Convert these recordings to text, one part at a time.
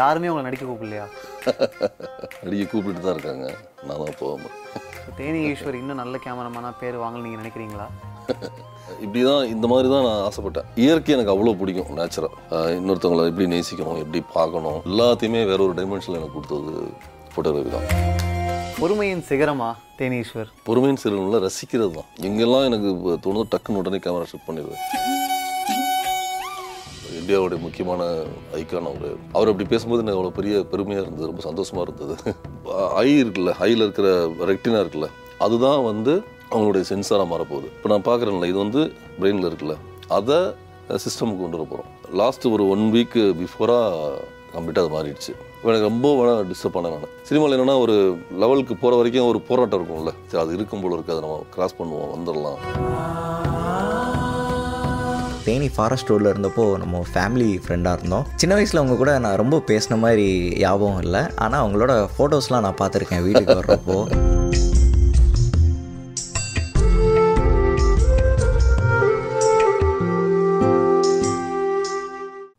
யாருமே உங்களை நடிக்க கூப்பிடலையா? நடிகை கூப்பிட்டு தான் இருக்காங்க. நான் தான் போகாமல் தேனி ஈஸ்வர் இன்னும் நல்ல கேமராமேனா பேர் வாங்கல நீங்கள் நினைக்கிறீங்களா? இப்படி தான் இந்த மாதிரி தான் நான் ஆசைப்பட்டேன். இயற்கை எனக்கு அவ்வளோ பிடிக்கும் நேச்சுரலாக இன்னொருத்தவங்களை எப்படி நேசிக்கணும் எப்படி பார்க்கணும் எல்லாத்தையுமே வேற ஒரு டைமென்ஷனில் எனக்கு கொடுத்தது ஃபோட்டோகிராஃபி தான். பொறுமையின் சிகரமா தேனி ஈஸ்வர் பொறுமையின் சிறுவனில் ரசிக்கிறது தான் எங்கெல்லாம் எனக்கு தோணுதோ டக்குன்னு உடனே கேமரா ஷூட் பண்ணிடுவேன். இந்தியாவுடைய முக்கியமான ஐக்கான அவர். அவர் அப்படி பேசும்போது எனக்கு அவ்வளோ பெரிய பெருமையாக இருந்தது ரொம்ப சந்தோஷமாக இருந்தது. ஐ இருக்குல்ல ஐயில் இருக்கிற ரெக்டினா இருக்குல்ல அதுதான் வந்து அவங்களுடைய சென்சாராக மாறப்போகுது. இப்போ நான் பார்க்குறேன்ல இது வந்து பிரெயினில் இருக்குல்ல அதை சிஸ்டமுக்கு கொண்டு வர போகிறோம் லாஸ்ட் ஒரு ஒன் வீக் பிஃபோராக கம்ப்ளீட்டாக அது மாறிடுச்சு. எனக்கு ரொம்ப வேணால் டிஸ்டர்ப் பண்ண நான். சினிமாவில் என்னென்னா ஒரு லெவலுக்கு போகிற வரைக்கும் ஒரு போராட்டம் இருக்கும்ல. சரி அது இருக்கும் போல இருக்காது அதை நம்ம கிராஸ் பண்ணுவோம் வந்துடலாம். தேனி ஃபாரஸ்ட் ரோடில் இருந்தப்போ நம்ம ஃபேமிலி ஃப்ரெண்டாக இருந்தோம் சின்ன வயசில் அவங்க கூட நான் ரொம்ப பேசின மாதிரி ஞாபகம் இல்லை ஆனால் அவங்களோட ஃபோட்டோஸ்லாம் நான் பார்த்துருக்கேன் வீட்டுக்கு வர்றப்போ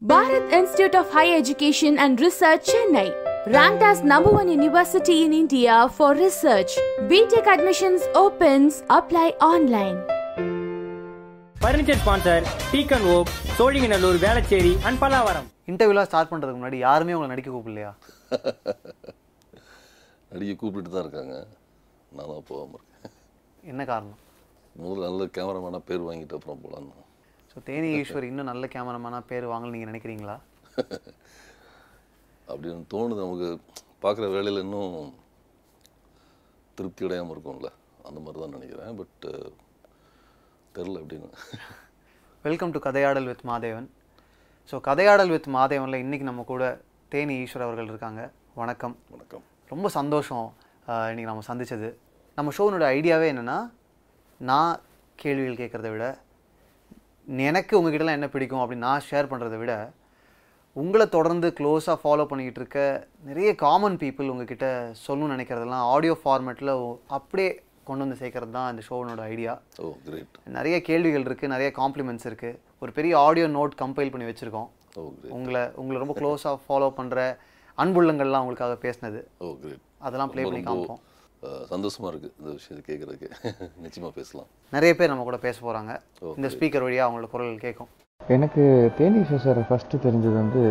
Bharat Institute of Higher Education and Research, Chennai. Ranked as number one university in India for research. BTech admissions opens. Apply online. Furniture sponsor teak and oak Sholinganallur Velachery and Pallavaram. இன்டர்வியூலாம் start பண்ணுறதுக்கு முன்னாடி யாருமே உங்களை நடிக்க கூப்பிடலையா? நடிகை கூப்பிட்டு தான் இருக்காங்க. நான் தான் போகாமல் இருக்கேன். என்ன காரணம்? முதல்ல நல்ல கேமராமேனாக பேர் வாங்கிட்டு அப்புறம் போகலான்னு ஸோ தேனி ஈஸ்வர் இன்னும் நல்ல கேமராமேனா பேர் வாங்கல நீங்கள் நினைக்கிறீங்களா? அப்படின்னு தோணுது நமக்கு பார்க்குற வேலையில் இன்னும் திருப்தி அடையாமல் இருக்கும்ல. அந்த மாதிரி தான் நினைக்கிறேன். பட் தெரில அப்படின்னு. Welcome to Kathaiyadal with Madhevan so Kathaiyadal with மாதேவனில் இன்றைக்கி நம்ம கூட தேனி ஈஸ்வர் அவர்கள் இருக்காங்க. வணக்கம். வணக்கம். ரொம்ப சந்தோஷம் ஆஹ், இன்னைக்கு நம்ம சந்திச்சது. நம்ம ஷோனோட ஐடியாவே என்னென்னா நான் கேள்விகள் கேட்குறத விட எனக்கு உங்ககிட்டலாம் என்ன பிடிக்கும் அப்படின்னு நான் ஷேர் பண்ணுறதை விட உங்களை தொடர்ந்து க்ளோஸாக ஃபாலோ பண்ணிக்கிட்டு இருக்க நிறைய காமன் பீப்புள் உங்ககிட்ட சொல்லணும்னு நினைக்கிறதெல்லாம் ஆடியோ ஃபார்மேட்டில் அப்படியே கொண்டு வந்து சேர்க்கறது தான் இந்த ஷோனோட ஐடியா ஓ கிரேட் நிறைய கேள்விகள் இருக்குது நிறைய காம்ப்ளிமெண்ட்ஸ் இருக்குது ஒரு பெரிய ஆடியோ நோட் கம்பைல் பண்ணி வச்சுருக்கோம். உங்களை உங்களை ரொம்ப க்ளோஸாக ஃபாலோ பண்ணுற அன்புள்ளங்கள்லாம் உங்களுக்காக பேசினது. ஓ கிரேட் அதெல்லாம் ப்ளே பண்ணி காமிப்போம். சந்தோஷமாக இருக்குது இந்த விஷயத்தை கேட்குறதுக்கு. நிச்சயமாக பேசலாம். நிறைய பேர் நம்ம கூட பேச போகிறாங்க இந்த ஸ்பீக்கர் வழியாக அவங்களோட குரல் கேட்கும். எனக்கு தேனீஷ சார் ஃபஸ்ட்டு தெரிஞ்சது வந்து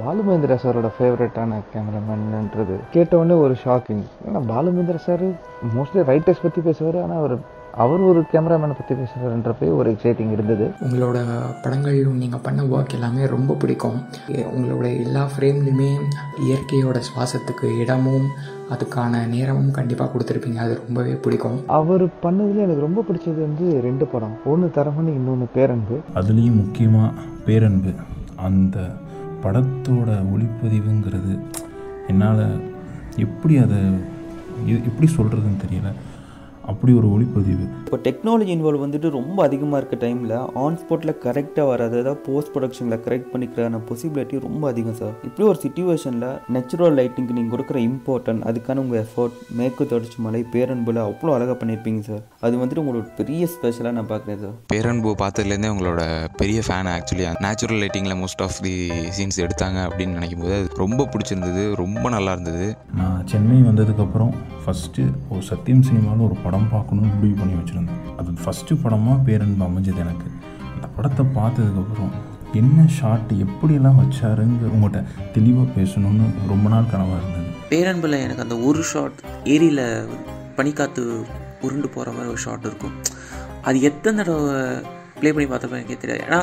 பாலுமேந்திரா சாரோட ஃபேவரட்டான கேமராமேன்ன்றது கேட்டவுடனே ஒரு ஷாக்கிங் ஏன்னா பாலுமேந்திரா சார் மோஸ்ட்லி ரைட்டர்ஸ் பற்றி பேசுவார் ஆனால் அவர் அவர் ஒரு கேமராமேனை பற்றி பேசுகிறாருன்றப்பே ஒரு எக்ஸைட்டிங் இருந்தது. உங்களோட படங்கள் நீங்கள் பண்ண ஒர்க் எல்லாமே ரொம்ப பிடிக்கும். உங்களோட எல்லா ஃப்ரேம்லையுமே இயற்கையோட சுவாசத்துக்கு இடமும் அதுக்கான நேரமும் கண்டிப்பாக கொடுத்துருப்பீங்க. அது ரொம்பவே பிடிக்கும். அவர் பண்ணதுல எனக்கு ரொம்ப பிடிச்சது வந்து ரெண்டு படம். ஒன்று தரமணி இன்னொன்று பேரன்பு. அதுலேயும் முக்கியமாக பேரன்பு. அந்த படத்தோட ஒளிப்பதிவுங்கிறது என்னால் எப்படி அதை எப்படி சொல்கிறதுன்னு தெரியல. அப்படி ஒரு ஒளிப்பதிவு. இப்போ டெக்னாலஜி இன்வால்வ் வந்துட்டு ரொம்ப அதிகமாக இருக்க டைமில் ஆன் ஸ்பாட்டில் கரெக்டாக வராது. அதாவது போஸ்ட் ப்ரொடக்ஷனில் கரெக்ட் பண்ணிக்கிறான பாசிபிலிட்டி ரொம்ப அதிகம் சார் இப்படி ஒரு சுச்சுவேஷனில் நேச்சுரல் லைட்டிங்க்கு நீங்கள் கொடுக்குற இம்பார்ட்டன்ட் அதுக்கான உங்கள் எஃபோர்ட் மேற்கு தொடர்ச்சி மலை பேரன்புல அவ்வளோ அழகாக பண்ணியிருப்பீங்க சார் அது வந்துட்டு உங்களோட பெரிய ஸ்பெஷலாக நான் பார்க்குறேன் சார் பேரன்பு பார்த்ததுலேருந்தே உங்களோட பெரிய ஃபேன் ஆக்சுவலி நேச்சுரல் லைட்டிங்கில் மோஸ்ட் ஆஃப் தி சீன்ஸ் எடுத்தாங்க அப்படின்னு நினைக்கும் போது அது ரொம்ப பிடிச்சிருந்தது ரொம்ப நல்லா இருந்தது. நான் சென்னை வந்ததுக்கப்புறம் ஃபஸ்ட்டு ஒரு சத்தியம் சினிமாவில் ஒரு படம் பார்க்கணும்னு முடிவு பண்ணி வச்சுருந்தேன். அது ஃபஸ்ட்டு படமாக பேரன்பு அமைஞ்சது எனக்கு. அந்த படத்தை பார்த்ததுக்கப்புறம் என்ன ஷாட் எப்படியெல்லாம் வச்சாருங்க உங்கள்கிட்ட தெளிவாக பேசணும்னு ரொம்ப நாள் கனவாக இருந்தது. பேரன்பில் எனக்கு அந்த ஒரு ஷாட் ஏரியில் பனிக்காத்து உருண்டு போகிற மாதிரி ஒரு ஷாட் இருக்கும். அது எத்தனை தடவை ப்ளே பண்ணி பார்த்தப்ப எனக்கே தெரியாது. ஏன்னா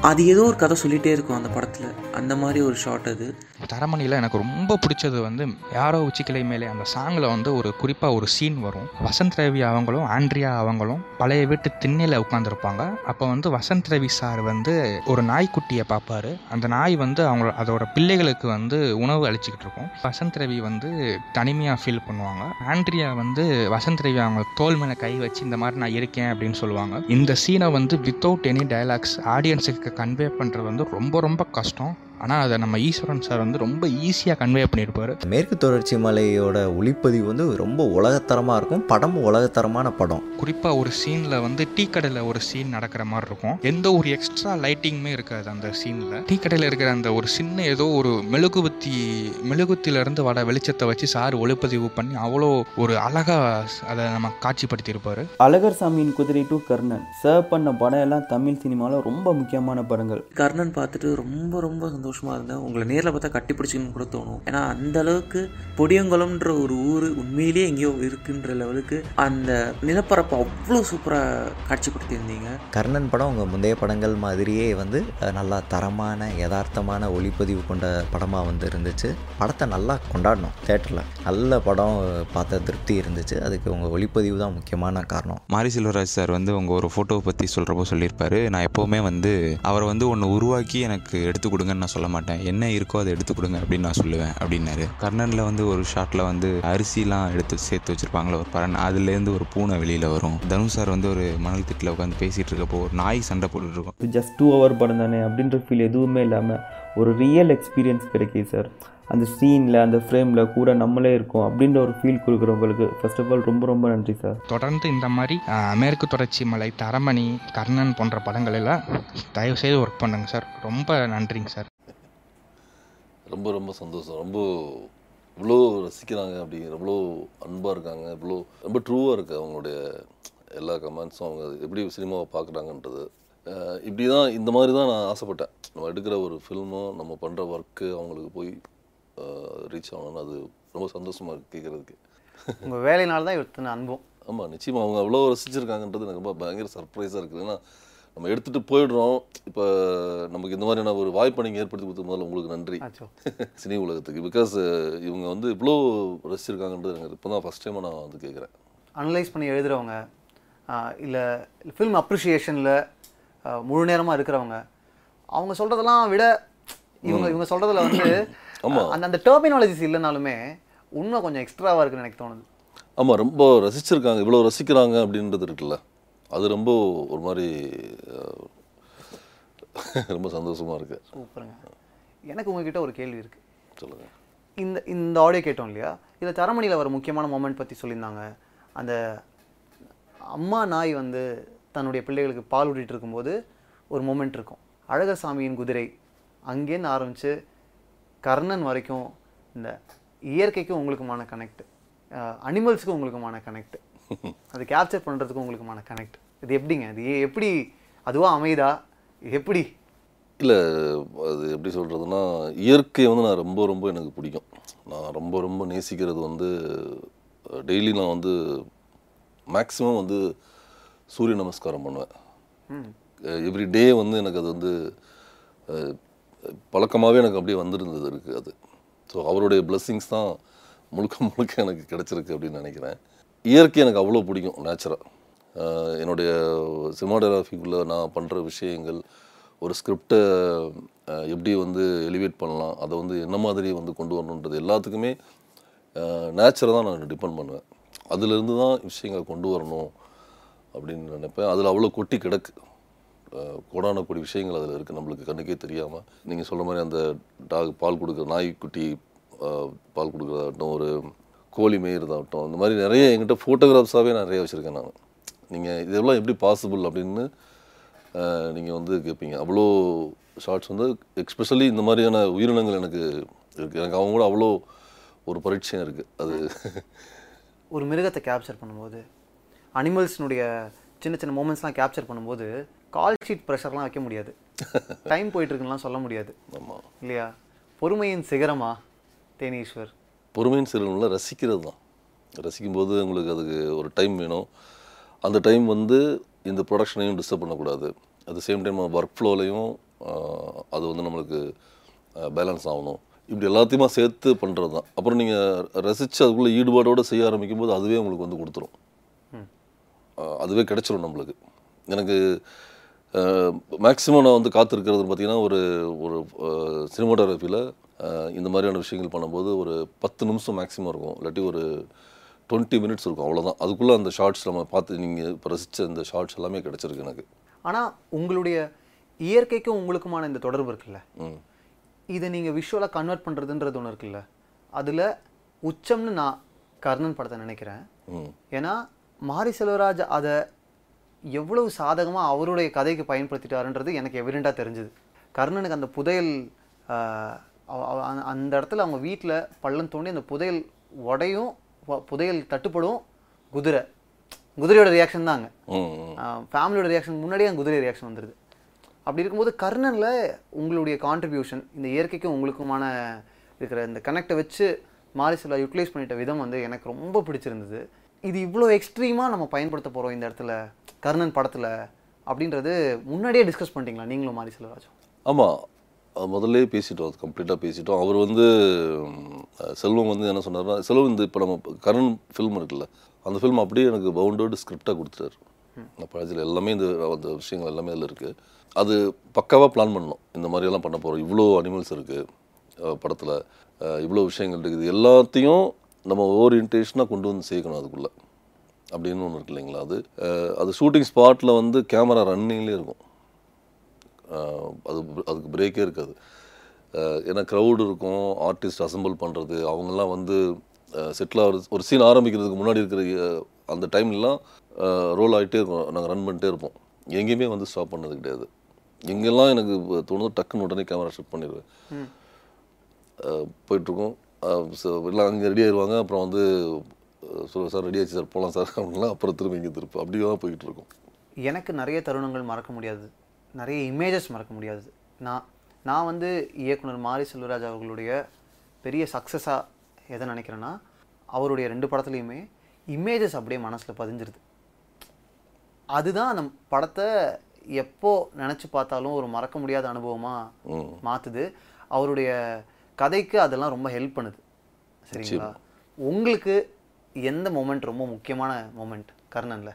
அது ஏதோ ஒரு கதை சொல்லிகிட்டே இருக்கும் அந்த படத்தில். அந்த மாதிரி ஒரு ஷாட் அது. தரமணியில் எனக்கு ரொம்ப பிடிச்சது வந்து யாரோ உச்சிக்கிளை மேலே அந்த சாங்கில் வந்து ஒரு குறிப்பாக ஒரு சீன் வரும். வசந்த் ரவி அவங்களும் ஆண்ட்ரியா அவங்களும் பழைய வீட்டு திண்ணையில் உட்காந்துருப்பாங்க அப்போ வந்து வசந்த் ரவி சார் வந்து ஒரு நாய்க்குட்டியை பார்ப்பாரு. அந்த நாய் வந்து அவங்க அதோட பிள்ளைகளுக்கு வந்து உணவு அழிச்சிக்கிட்டு இருக்கும். வசந்த் ரவி வந்து தனிமையாக ஃபீல் பண்ணுவாங்க. ஆண்ட்ரியா வந்து வசந்த் ரவி அவங்க தோல் மேலே கை வச்சு இந்த மாதிரி நான் இருக்கேன் அப்படின்னு சொல்லுவாங்க. இந்த சீனை வந்து வித்தவுட் எனி டயலாக்ஸ் ஆடியன்ஸுக்கு கன்வே பண்ணுறது வந்து ரொம்ப ரொம்ப கஷ்டம். ஆனால் அதை நம்ம ஈஸ்வரன் சார் வந்து ரொம்ப ஈஸியாக கன்வே பண்ணியிருப்பார் மேற்கு தொடர்ச்சி மலையோட ஒளிப்பதிவு வந்து ரொம்ப உலகத்தரமாக இருக்கும். படமும் உலகத்தரமான படம். குறிப்பாக ஒரு சீனில் வந்து டீ கடையில் ஒரு சீன் நடக்கிற மாதிரி இருக்கும். எந்த ஒரு எக்ஸ்ட்ரா லைட்டிங்குமே இருக்காது அந்த சீனில் டீ கடையில் இருக்கிற அந்த ஒரு சின்ன ஏதோ ஒரு மெழுகுவத்தி மெழுகுத்திலேருந்து வர வெளிச்சத்தை வச்சு சார் ஒளிப்பதிவு பண்ணி அவ்வளோ ஒரு அழகாக அதை நம்ம காட்சிப்படுத்தியிருப்பார். அழகர் சாமியின் குதிரை டு கர்ணன். சர்வ் பண்ண படம் எல்லாம் தமிழ் சினிமாவில் ரொம்ப முக்கியமான படங்கள். கர்ணன் பார்த்துட்டு ரொம்ப ரொம்ப சந்தோஷமா இருந்தேன். உங்களை நேரில் பார்த்தா கட்டி பிடிச்சிக்கணும்னு கூட தோணும். ஏன்னா அந்த அளவுக்கு பொடியங்குளம்ன்ற ஒரு ஊர் உண்மையிலேயே எங்கேயோ இருக்குன்ற லெவலுக்கு அந்த நிலப்பரப்பை அவ்வளோ சூப்பராக காட்சிப்படுத்தியிருந்தீங்க. கர்ணன் படம் உங்கள் முந்தைய படங்கள் மாதிரியே வந்து நல்லா தரமான யதார்த்தமான ஒளிப்பதிவு கொண்ட படமாக வந்து இருந்துச்சு. படத்தை நல்லா கொண்டாடணும். தேட்டரில் நல்ல படம் பார்த்த திருப்தி இருந்துச்சு. அதுக்கு உங்கள் ஒளிப்பதிவு தான் முக்கியமான காரணம். மாரி செல்வராஜ் சார் வந்து உங்கள் ஒரு ஃபோட்டோவை பற்றி சொல்கிறப்போ சொல்லியிருப்பாரு. நான் எப்போவுமே வந்து அவரை வந்து ஒன்று உருவாக்கி எனக்கு எடுத்து கொடுங்கன்னு நான் சொல்ல மாட்டேன். என்ன இருக்கோ அதை எடுத்து கொடுங்க அப்படின்னு நான் சொல்லுவேன் அப்படின்னாரு. கர்ணனில் வந்து ஒரு ஷாட்டில் வந்து அரிசிலாம் எடுத்து சேர்த்து வச்சுருப்பாங்களே ஒரு பரன் அதுலேருந்து ஒரு பூனை வெளியில் வரும். தனுஷ் சார் வந்து ஒரு மணல் திட்டில் உட்காந்து பேசிகிட்டு இருக்கப்போ ஒரு நாய் சண்டை போட்டுட்டு இருக்கும். ஜஸ்ட் டூ ஹவர் படம் தானே அப்படின்ற ஃபீல் எதுவுமே இல்லாமல் ஒரு ரியல் எக்ஸ்பீரியன்ஸ் கிடைக்குது சார் அந்த சீனில் அந்த ஃப்ரேமில் கூட நம்மளே இருக்கோம் அப்படின்ற ஒரு ஃபீல் கொடுக்குறவங்களுக்கு ஃபர்ஸ்ட் ஆஃப் ஆல் ரொம்ப ரொம்ப நன்றி சார் தொடர்ந்து இந்த மாதிரி மேற்கு தொடர்ச்சி மலை தரமணி கர்ணன் போன்ற படங்கள் எல்லாம் தயவு செய்து ஒர்க் பண்ணுங்க சார் ரொம்ப நன்றிங்க சார் ரொம்ப ரொம்ப சந்தோஷம். ரொம்ப இவ்வளோ ரசிக்கிறாங்க அப்படிங்கிற இவ்வளோ அன்பாக இருக்காங்க இவ்வளோ ரொம்ப ட்ரூவாக இருக்குது அவங்களுடைய எல்லா கமெண்ட்ஸும் அவங்க எப்படி சினிமாவை பார்க்குறாங்கன்றது. இப்படி தான் இந்த மாதிரி தான் நான் ஆசைப்பட்டேன். நம்ம எடுக்கிற ஒரு ஃபில்மோ நம்ம பண்ணுற ஒர்க்கு அவங்களுக்கு போய் ரீச் ஆகணும்னு அது ரொம்ப சந்தோஷமாக இருக்குது கேட்குறதுக்கு உங்கள் வேலையினால தான் இத்தனை அன்பும். ஆமாம் நிச்சயமாக அவங்க அவ்வளோ ரசிச்சிருக்காங்கன்றது எனக்கு ரொம்ப பயங்கர சர்ப்ரைஸாக இருக்குது ஏன்னா நம்ம எடுத்துகிட்டு போயிடுறோம். இப்போ நமக்கு இந்த மாதிரியான ஒரு வாய்ப்பை நீங்கள் ஏற்படுத்தி கொடுத்த முதல்ல உங்களுக்கு நன்றி. சினி உலகத்துக்கு. பிகாஸ் இவங்க வந்து இவ்வளோ ரசிச்சிருக்காங்கன்றது எனக்கு இப்போ தான் ஃபஸ்ட் டைமாக நான் வந்து கேட்குறேன் அனலைஸ் பண்ணி எழுதுறவங்க இல்லை ஃபில்ம் அப்ரிஷியேஷனில் முழு நேரமாக இருக்கிறவங்க அவங்க சொல்கிறதெல்லாம் விட இவங்க. இவங்க சொல்கிறதுல வந்து. அந்த அந்த டெர்மினாலஜிஸ் இல்லைனாலுமே உண்மை கொஞ்சம் எக்ஸ்ட்ராவாக இருக்குன்னு எனக்கு தோணுது. ஆமாம் ரொம்ப ரசிச்சிருக்காங்க. இவ்வளோ ரசிக்கிறாங்க அப்படின்றது இருக்குல்ல. அது ரொம்ப ஒரு மாதிரி ரொம்ப சந்தோஷமாக இருக்குது சூப்பருங்க. எனக்கு உங்ககிட்ட ஒரு கேள்வி இருக்குது சொல்லுங்கள் இந்த இந்த ஆடியோ கேட்டோம் இல்லையா? இதில் தரமணியில் வர முக்கியமான மொமெண்ட் பற்றி சொல்லியிருந்தாங்க. அந்த அம்மா நாய் வந்து தன்னுடைய பிள்ளைகளுக்கு பால் ஊட்டிட்டு இருக்கும்போது ஒரு மொமெண்ட் இருக்கும். அழகசாமியின் குதிரை அங்கேருந்து ஆரம்பித்து கர்ணன் வரைக்கும் இந்த இயற்கைக்கும் உங்களுக்குமான கனெக்ட் அனிமல்ஸுக்கும் உங்களுக்குமான கனெக்ட் அது கேப்சர் பண்ணுறதுக்கும் உங்களுக்குமான கனெக்ட் இது எப்படிங்க? ஏ- எப்படி அதுவாக அமையுதா? எப்படி? இல்லை அது எப்படி சொல்கிறதுனா இயற்கை வந்து நான் ரொம்ப ரொம்ப எனக்கு பிடிக்கும். நான் ரொம்ப ரொம்ப நேசிக்கிறது வந்து டெய்லி நான் வந்து மேக்ஸிமம் வந்து சூரிய நமஸ்காரம் பண்ணுவேன். எவ்ரி டே வந்து எனக்கு அது வந்து பழக்கமாகவே எனக்கு அப்படியே வந்திருந்தது இருக்குது அது. ஸோ அவருடைய blessings தான் முழுக்க முழுக்க எனக்கு கிடச்சிருக்கு அப்படின்னு நினைக்கிறேன். இயற்கை எனக்கு அவ்வளோ பிடிக்கும் நேச்சுரல் என்னுடைய சினிமாட்டோகிராஃபிக்குள்ளே நான் பண்ணுற விஷயங்கள் ஒரு ஸ்கிரிப்டை எப்படி வந்து எலிவேட் பண்ணலாம் அதை வந்து என்ன மாதிரி வந்து கொண்டு வரணுன்றது எல்லாத்துக்குமே நேச்சரை தான் நான் டிபெண்ட் பண்ணுவேன். அதுலேருந்து தான் விஷயங்களை கொண்டு வரணும் அப்படின்னு நினைப்பேன். அதில் அவ்வளோ கொட்டி கிடக்கு. கோடான கொடி விஷயங்கள் அதில் இருக்குது நம்மளுக்கு கண்ணுக்கே தெரியாமல் நீங்கள் சொல்கிற மாதிரி அந்த டாக் பால் கொடுக்குற நாய்க்குட்டி பால் கொடுக்குறதாகட்டும் ஒரு கோழி மேயிறதாகட்டும் இந்த மாதிரி நிறைய என்கிட்ட ஃபோட்டோகிராஃப்ஸாகவே நிறைய வச்சுருக்கேன் நான். நீங்கள் இதெல்லாம் எப்படி பாசிபிள் அப்படின்னு நீங்கள் வந்து கேட்பீங்க அவ்வளோ ஷார்ட்ஸ் வந்து எக்ஸ்பெஷலி இந்த மாதிரியான உயிரினங்கள் எனக்கு இருக்குது எனக்கு அவங்க கூட அவ்வளோ ஒரு பரிச்சயம் இருக்குது அது ஒரு மிருகத்தை கேப்சர் பண்ணும்போது அனிமல்ஸ்னுடைய சின்ன சின்ன மூமெண்ட்ஸ்லாம் கேப்சர் பண்ணும்போது கால் ஷீட் ப்ரெஷர்லாம் வைக்க முடியாது. டைம் போயிட்டு இருக்குன்னுலாம் சொல்ல முடியாது. ஆமாம் இல்லையா? பொறுமையின் சிகரமா தேனீஸ்வர்? பொறுமையின் சிறுவனில் ரசிக்கிறது தான். ரசிக்கும்போது உங்களுக்கு அதுக்கு ஒரு டைம் வேணும். அந்த டைம் வந்து இந்த ப்ரொடக்ஷனையும் டிஸ்டர்ப் பண்ணக்கூடாது. அட் சேம் டைம் ஒர்க் ஃப்ளோலையும் அது வந்து நம்மளுக்கு பேலன்ஸ் ஆகணும். இப்படி எல்லாத்தையுமா சேர்த்து பண்ணுறது தான். அப்புறம் நீங்கள் ரசித்து அதுக்குள்ளே ஈடுபாடோடு செய்ய ஆரம்பிக்கும் போது அதுவே உங்களுக்கு வந்து கொடுத்துரும். அதுவே கிடைச்சிரும் நம்மளுக்கு. எனக்கு மேக்ஸிமம் நான் வந்து காத்திருக்கிறது பார்த்தீங்கன்னா ஒரு ஒரு சினிமாட்டோகிராஃபியில் இந்த மாதிரியான விஷயங்கள் பண்ணும்போது ஒரு பத்து நிமிஷம் மேக்ஸிமம் இருக்கும். இல்லாட்டி ஒரு டுவெண்ட்டி மினிட்ஸ் இருக்கும் அவ்வளோதான் அதுக்குள்ளே அந்த ஷார்ட்ஸ் நம்ம பார்த்து நீங்கள் இப்போ ரசித்த இந்த ஷார்ட்ஸ் எல்லாமே கிடச்சிருக்கு எனக்கு. ஆனால் உங்களுடைய இயற்கைக்கும் உங்களுக்குமான இந்த தொடர்பு இருக்குல்ல? இதை நீங்கள் விஷுவலாக கன்வெர்ட் பண்ணுறதுன்றது ஒன்று இருக்குல்ல? அதில் உச்சம்னு நான் கர்ணன் படத்தை நினைக்கிறேன். ஏன்னா மாரி செல்வராஜ் அதை எவ்வளவு சாதகமாக அவருடைய கதைக்கு பயன்படுத்திட்டாருன்றது எனக்கு எவிடெண்ட்டாக தெரிஞ்சுது. கர்ணனுக்கு அந்த புதையல் அந்த- அந்த இடத்துல அவங்க வீட்டில் பள்ளம் தோண்டி அந்த புதையல் உடையும் புதையல் தட்டுப்படும் குதிரை. குதிரையோட ரியாக்ஷன் தாங்க. ஃபேமிலியோட ரியாக்ஷன் முன்னாடியே அந்த குதிரை ரியாக்ஷன் வந்துடுது அப்படி இருக்கும்போது கர்ணனில் உங்களுடைய கான்ட்ரிபியூஷன் இந்த இயற்கைக்கும் உங்களுக்குமான இருக்கிற இந்த கனெக்டை வச்சு மாரி செல்வா யூட்டிலைஸ் பண்ணிட்ட விதம் வந்து எனக்கு ரொம்ப பிடிச்சிருந்தது. இது இவ்வளோ எக்ஸ்ட்ரீமாக நம்ம பயன்படுத்த போகிறோம் இந்த இடத்துல கர்ணன் படத்தில் அப்படின்றது முன்னாடியே டிஸ்கஸ் பண்ணிட்டீங்களா? நீங்களும் மாரி செல்வராஜும். ஆமாம் முதல்ல பேசிட்டோம் அது கம்ப்ளீட்டாக பேசிட்டோம். அவர் வந்து செல்வம் வந்து என்ன சொன்னார்னா செல்வம் இந்த இப்போ நம்ம கரண் ஃபில்ம் இருக்குல்ல அந்த ஃபில்ம் அப்படியே எனக்கு பவுண்டோடு ஸ்கிரிப்டாக கொடுத்துட்டாரு. அந்த பழத்தில் எல்லாமே இந்த அந்த விஷயங்கள் எல்லாமே அதில் இருக்குது அது பக்காவாக பிளான் பண்ணோம் இந்த மாதிரியெல்லாம் பண்ண போகிறோம் இவ்வளோ அனிமல்ஸ் இருக்குது படத்தில். இவ்வளோ விஷயங்கள் இருக்குது. எல்லாத்தையும் நம்ம ஓரியன்டேஷனாக கொண்டு வந்து சேர்க்கணும் அதுக்குள்ளே. அப்படின்னு ஒன்று இருக்கு இல்லைங்களா அது? அது ஷூட்டிங் ஸ்பாட்டில் வந்து கேமரா ரன்னிங்லேயே இருக்கும். அது அதுக்கு பிரேக்கே இருக்காது. ஏன்னா க்ரௌடு இருக்கும் ஆர்டிஸ்ட் அசம்பிள் பண்ணுறது அவங்கெல்லாம் வந்து செட்டில் ஆகிற ஒரு சீன் ஆரம்பிக்கிறதுக்கு முன்னாடி இருக்கிற அந்த டைம்லாம் ரோல் ஆகிட்டே இருக்கும். நாங்கள் ரன் பண்ணிட்டே இருப்போம். எங்கேயுமே வந்து ஸ்டாப் பண்ணது கிடையாது. எங்கெல்லாம் எனக்கு தோணுதோ டக்குன்னு உடனே கேமரா ஷிஃப்ட் பண்ணிடுவேன். போயிட்டுருக்கோம். எல்லாம் அங்கே ரெடி ஆயிடுவாங்க அப்புறம் வந்து சொல்லுங்கள் சார் ரெடி ஆச்சு சார். போகலாம் சார். அப்படின்லாம் அப்புறம் திரும்ப இங்கே திருப்பி அப்படியே தான் இருக்கோம் எனக்கு நிறைய தருணங்கள் மறக்க முடியாது. நிறைய இமேஜஸ் மறக்க முடியாது நான் நான் வந்து இயக்குனர் மாரி செல்வராஜ் அவர்களுடைய பெரிய சக்ஸஸாக எதை நினைக்கிறேன்னா அவருடைய ரெண்டு படத்துலையுமே இமேஜஸ் அப்படியே மனசில் பதிஞ்சிருது. அதுதான் அந்த படத்தை எப்போ நினச்சி பார்த்தாலும் ஒரு மறக்க முடியாத அனுபவமாக மாற்றுது அவருடைய கதைக்கு அதெல்லாம் ரொம்ப ஹெல்ப் பண்ணுது. சரிங்களா? உங்களுக்கு எந்த மொமெண்ட் ரொம்ப முக்கியமான மொமெண்ட் கர்ணனில்?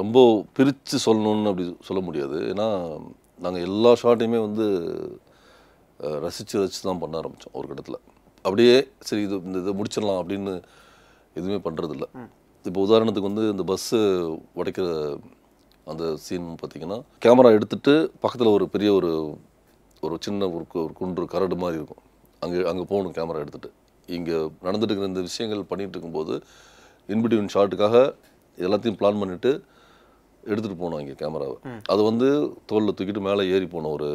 ரொம்ப பிரித்து சொல்லணும்னு அப்படி சொல்ல முடியாது. ஏன்னா நாங்கள் எல்லா ஷாட்டையுமே வந்து ரசித்து ரசித்து தான் பண்ண ஆரம்பித்தோம் ஒரு கட்டத்தில். அப்படியே சரி இது இந்த இதை முடிச்சிடலாம் அப்படின்னு எதுவுமே பண்ணுறதில்ல இப்போ உதாரணத்துக்கு வந்து இந்த பஸ்ஸு உடைக்கிற அந்த சீன் பார்த்தீங்கன்னா கேமரா எடுத்துட்டு பக்கத்தில் ஒரு பெரிய ஒரு ஒரு சின்ன ஒரு குன்று கரடு மாதிரி இருக்கும். அங்கே அங்கே போகணும் கேமரா எடுத்துட்டு. இங்கே நடந்துட்டு இருக்கிற இந்த விஷயங்கள் பண்ணிட்டு இருக்கும்போது இன்பிட்வீன் ஷாட்டுக்காக எல்லாத்தையும் பிளான் பண்ணிவிட்டு எடுத்துகிட்டு போனோம் இங்கே கேமராவை அது வந்து தோலில் தூக்கிட்டு மேலே ஏறி போனோம். ஒரு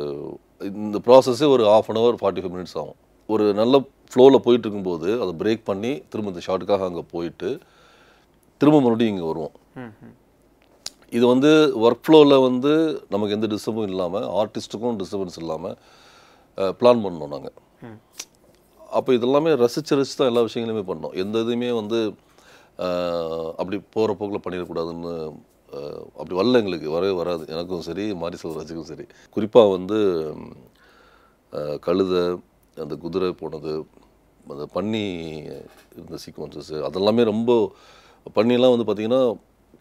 இந்த ப்ராசஸே ஒரு half an hour forty five minutes ஆகும். ஒரு நல்ல ஃப்ளோவில் போயிட்டு இருக்கும்போது அதை பிரேக் பண்ணி திரும்ப இந்த ஷார்ட்டுக்காக அங்கே போயிட்டு திரும்ப மறுபடியும் இங்கே வருவோம். இது வந்து ஒர்க் ஃப்ளோவில் வந்து நமக்கு எந்த டிஸ்டர்பும் இல்லாமல் ஆர்டிஸ்ட்டுக்கும் டிஸ்டர்பன்ஸ் இல்லாமல் பிளான் பண்ணோம் நாங்கள் அப்போ இதெல்லாமே ரசித்து ரசித்து தான் எல்லா விஷயங்களுமே பண்ணோம். எந்த இதுவுமே வந்து அப்படி போகிற போக்கில் பண்ணிடக்கூடாதுன்னு அப்படி வரல எங்களுக்கு. வரவே வராது. எனக்கும் சரி மாரி செல்வராஜுக்கும் சரி. குறிப்பாக வந்து கழுதை அந்த குதிரை போனது அந்த பன்னி இருந்த சீக்வன்சஸ் அதெல்லாமே ரொம்ப பன்னியெல்லாம் வந்து பார்த்திங்கன்னா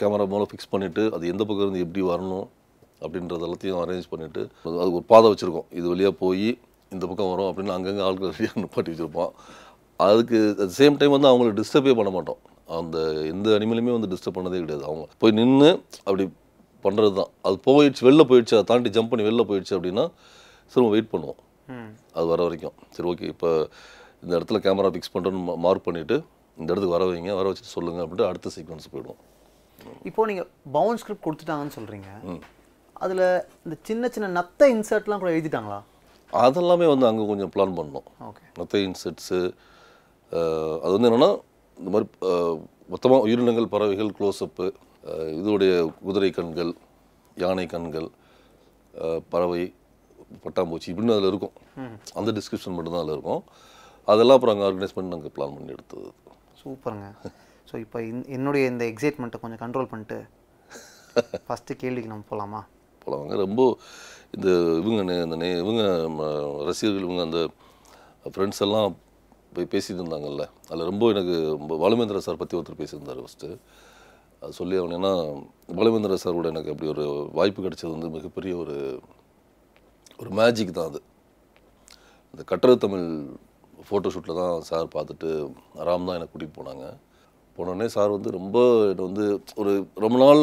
கேமரா மூலம் ஃபிக்ஸ் பண்ணிவிட்டு அது எந்த பக்கம் இருந்து எப்படி வரணும் அப்படின்றது எல்லாத்தையும் அரேஞ்ச் பண்ணிவிட்டு அது ஒரு பாதை வச்சுருக்கோம். இது வழியாக போய் இந்த பக்கம் வரும் அப்படின்னு அங்கங்கே ஆட்கள் ரெடியாக நிப்பாட்டி வச்சுருப்போம் அதுக்கு அட் சேம் டைம் வந்து அவங்கள டிஸ்டர்பே பண்ண மாட்டோம். அந்த எந்த அனிமலுமே வந்து டிஸ்டர்ப் பண்ணதே கிடையாது. அவங்க போய் நின்று அப்படி பண்ணுறது தான் அது போயிடுச்சு வெளில போயிடுச்சு அதை தாண்டி ஜம்ப் பண்ணி வெளில போயிடுச்சு அப்படின்னா திரும்ப வெயிட் பண்ணுவோம். அது வர வரைக்கும். சரி ஓகே இப்போ இந்த இடத்துல கேமரா ஃபிக்ஸ் பண்ணுறோன்னு மார்க் பண்ணிவிட்டு இந்த இடத்துக்கு வர வைங்க வர வச்சு சொல்லுங்கள் அப்படின்ட்டு அடுத்த சீக்வன்ஸ் போயிடுவோம். இப்போ நீங்கள் பவுன் ஸ்கிரிப்ட் கொடுத்துட்டாங்கன்னு சொல்கிறீங்க அதில் இந்த சின்ன சின்ன நத்த இன்சர்ட்லாம் கூட எழுதிட்டாங்களா? அதெல்லாமே வந்து அங்கே கொஞ்சம் பிளான் பண்ணோம். ஓகே. மற்ற இன்செட்ஸு அது வந்து என்னென்னா இந்த மாதிரி மொத்தமாக உயிரினங்கள் பறவைகள் க்ளோஸ்அப்பு இதோடைய குதிரை கண்கள் யானை கண்கள் பறவை பட்டாம்பூச்சி இப்படின்னு அதில் இருக்கும். அந்த டிஸ்கிரிப்ஷன் மட்டும்தான் அதில் இருக்கும். அதெல்லாம் அப்புறம் அங்கே ஆர்கனைஸ் பண்ணி நாங்கள் பிளான் பண்ணி எடுத்தது. சூப்பருங்க. ஸோ இப்போ என்னுடைய இந்த எக்ஸைட்மெண்ட்டை கொஞ்சம் கண்ட்ரோல் பண்ணிட்டு ஃபஸ்ட்டு கேள்விக்கு நம்ம போகலாமா போலவாங்க ரொம்ப இந்த இவங்க நே- இந்த நே இவங்க ரசிகர்கள் இவங்க அந்த ஃப்ரெண்ட்ஸ் எல்லாம் பேசிட்டு இருந்தாங்கல்ல அதில் ரொம்ப எனக்கு ரொம்ப பாலுமேந்திர சார் பற்றி ஒருத்தர் பேசியிருந்தார் ஃபஸ்ட்டு அது சொல்லி அவன் ஏன்னா பாலுமேந்திர சாரோட எனக்கு அப்படி ஒரு வாய்ப்பு கிடைச்சது வந்து மிகப்பெரிய ஒரு ஒரு மேஜிக் தான் அது. இந்த கட்டுரை தமிழ் ஃபோட்டோஷூட்டில் தான் சார் பார்த்துட்டு ராம் தான் என்னை கூட்டிகிட்டு போனாங்க. போனோடனே சார் வந்து ரொம்ப என்னை வந்து ஒரு ரொம்ப நாள்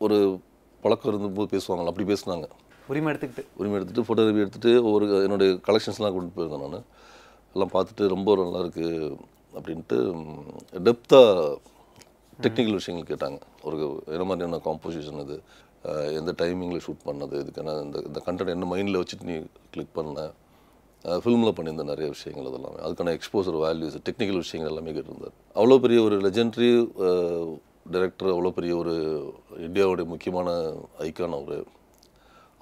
ஒரு பழக்கம் இருந்தபோது பேசுவாங்கல்ல அப்படி பேசுனாங்க. உரிமை எடுத்துக்கிட்டு. உரிமை எடுத்துகிட்டு ஃபோட்டோகிராஃபி எடுத்துகிட்டு ஒரு என்னுடைய கலெக்ஷன்ஸ்லாம் கொண்டு போயிருந்தேன் நான். எல்லாம் பார்த்துட்டு ரொம்ப நல்லா இருக்குது அப்படின்ட்டு டெப்த்தாக டெக்னிக்கல் விஷயங்கள் கேட்டாங்க. ஒரு என்ன மாதிரியான காம்போசிஷன் இது எந்த டைமிங்கில் ஷூட் பண்ணது? இதுக்கான இந்த இந்த கண்டென்ட் என்ன மைண்டில் வச்சுட்டு நீ கிளிக் பண்ண? ஃபிலிமில் பண்ணியிருந்த நிறைய விஷயங்கள் அதெல்லாமே. அதுக்கான எக்ஸ்போசர் வேல்யூஸ் டெக்னிக்கல் விஷயங்கள் எல்லாமே கேட்டிருந்தார். அவ்வளோ பெரிய ஒரு லெஜெண்ட்ரி டைரக்டர் அவ்வளோ பெரிய ஒரு இந்தியாவுடைய முக்கியமான ஐக்கான் அவர்.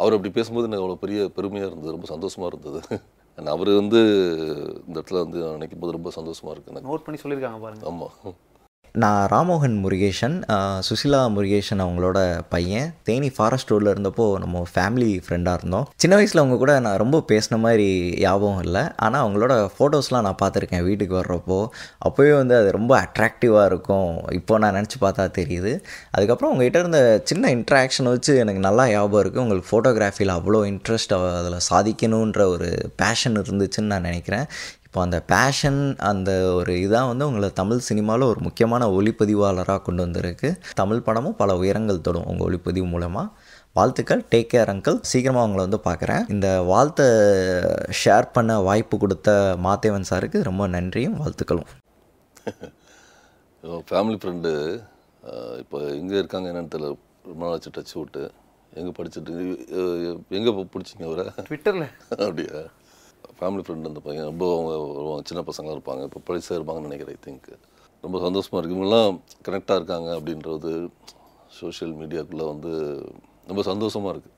அவர் அப்படி பேசும்போது எனக்கு அவ்வளோ பெரிய பெருமையாக இருந்தது. ரொம்ப சந்தோஷமாக இருந்தது. அவர் வந்து இந்த இடத்துல வந்து நினைக்கும் போது ரொம்ப சந்தோஷமாக இருக்கு எனக்கு. நோட் பண்ணி சொல்லியிருக்காங்க பாருங்க. ஆமாம் நான் ராமோகன் முருகேஷன் சுசிலா முருகேஷன் அவங்களோட பையன். தேனி ஃபாரஸ்ட் ரோடில் இருந்தப்போ நம்ம ஃபேமிலி ஃப்ரெண்டாக இருந்தோம். சின்ன வயசில் அவங்க கூட நான் ரொம்ப பேசின மாதிரி ஞாபகம் இல்லை. ஆனால் அவங்களோட ஃபோட்டோஸ்லாம் நான் பார்த்துருக்கேன் வீட்டுக்கு வர்றப்போ. அப்போவே வந்து அது ரொம்ப அட்ராக்டிவாக இருக்கும். இப்போ நான் நினச்சி பார்த்தா தெரியுது. அதுக்கப்புறம் உங்ககிட்ட இருந்த சின்ன இன்ட்ராக்ஷன் வச்சு எனக்கு நல்லா ஞாபகம் இருக்குது உங்களுக்கு ஃபோட்டோகிராஃபியில் அவ்வளோ இன்ட்ரெஸ்ட் அதில் சாதிக்கணுன்ற ஒரு பேஷன் இருந்துச்சுன்னு நான் நினைக்கிறேன். இப்போ அந்த பேஷன் அந்த ஒரு இதான் வந்து உங்களை தமிழ் சினிமாவில் ஒரு முக்கியமான ஒளிப்பதிவாளராக கொண்டு வந்திருக்கு. தமிழ் படமும் பல உயரங்கள் தொடும் உங்கள் ஒளிப்பதிவு மூலமாக வாழ்த்துக்கள். டேக் கேர் அங்கிள் சீக்கிரமாக உங்களை வந்து பார்க்குறேன் இந்த வாழ்த்தை ஷேர் பண்ண வாய்ப்பு கொடுத்த மாத்தேவன் சாருக்கு ரொம்ப நன்றியும் வாழ்த்துக்களும். ஃபேமிலி ஃப்ரெண்டு இப்போ எங்கே இருக்காங்க என்னன்னு தெரியல. ரொம்ப நாள் ஆச்சு டச் விட்டு எங்கே படிச்சுட்டு எங்கே பிடிச்சிங்க அவரை? ட்விட்டரில் அப்படியா? ஃபேமிலி ஃப்ரெண்ட் அந்த பையன் ரொம்ப அவங்க வருவாங்க. சின்ன பசங்களாக இருப்பாங்க. இப்போ படிச்சா இருப்பாங்கன்னு நினைக்கிறேன் ஐ திங்க் ரொம்ப சந்தோஷமாக இருக்கு. இவங்கெல்லாம் கனெக்டாக இருக்காங்க அப்படின்றது சோஷியல் மீடியாக்குள்ளே வந்து ரொம்ப சந்தோஷமாக இருக்குது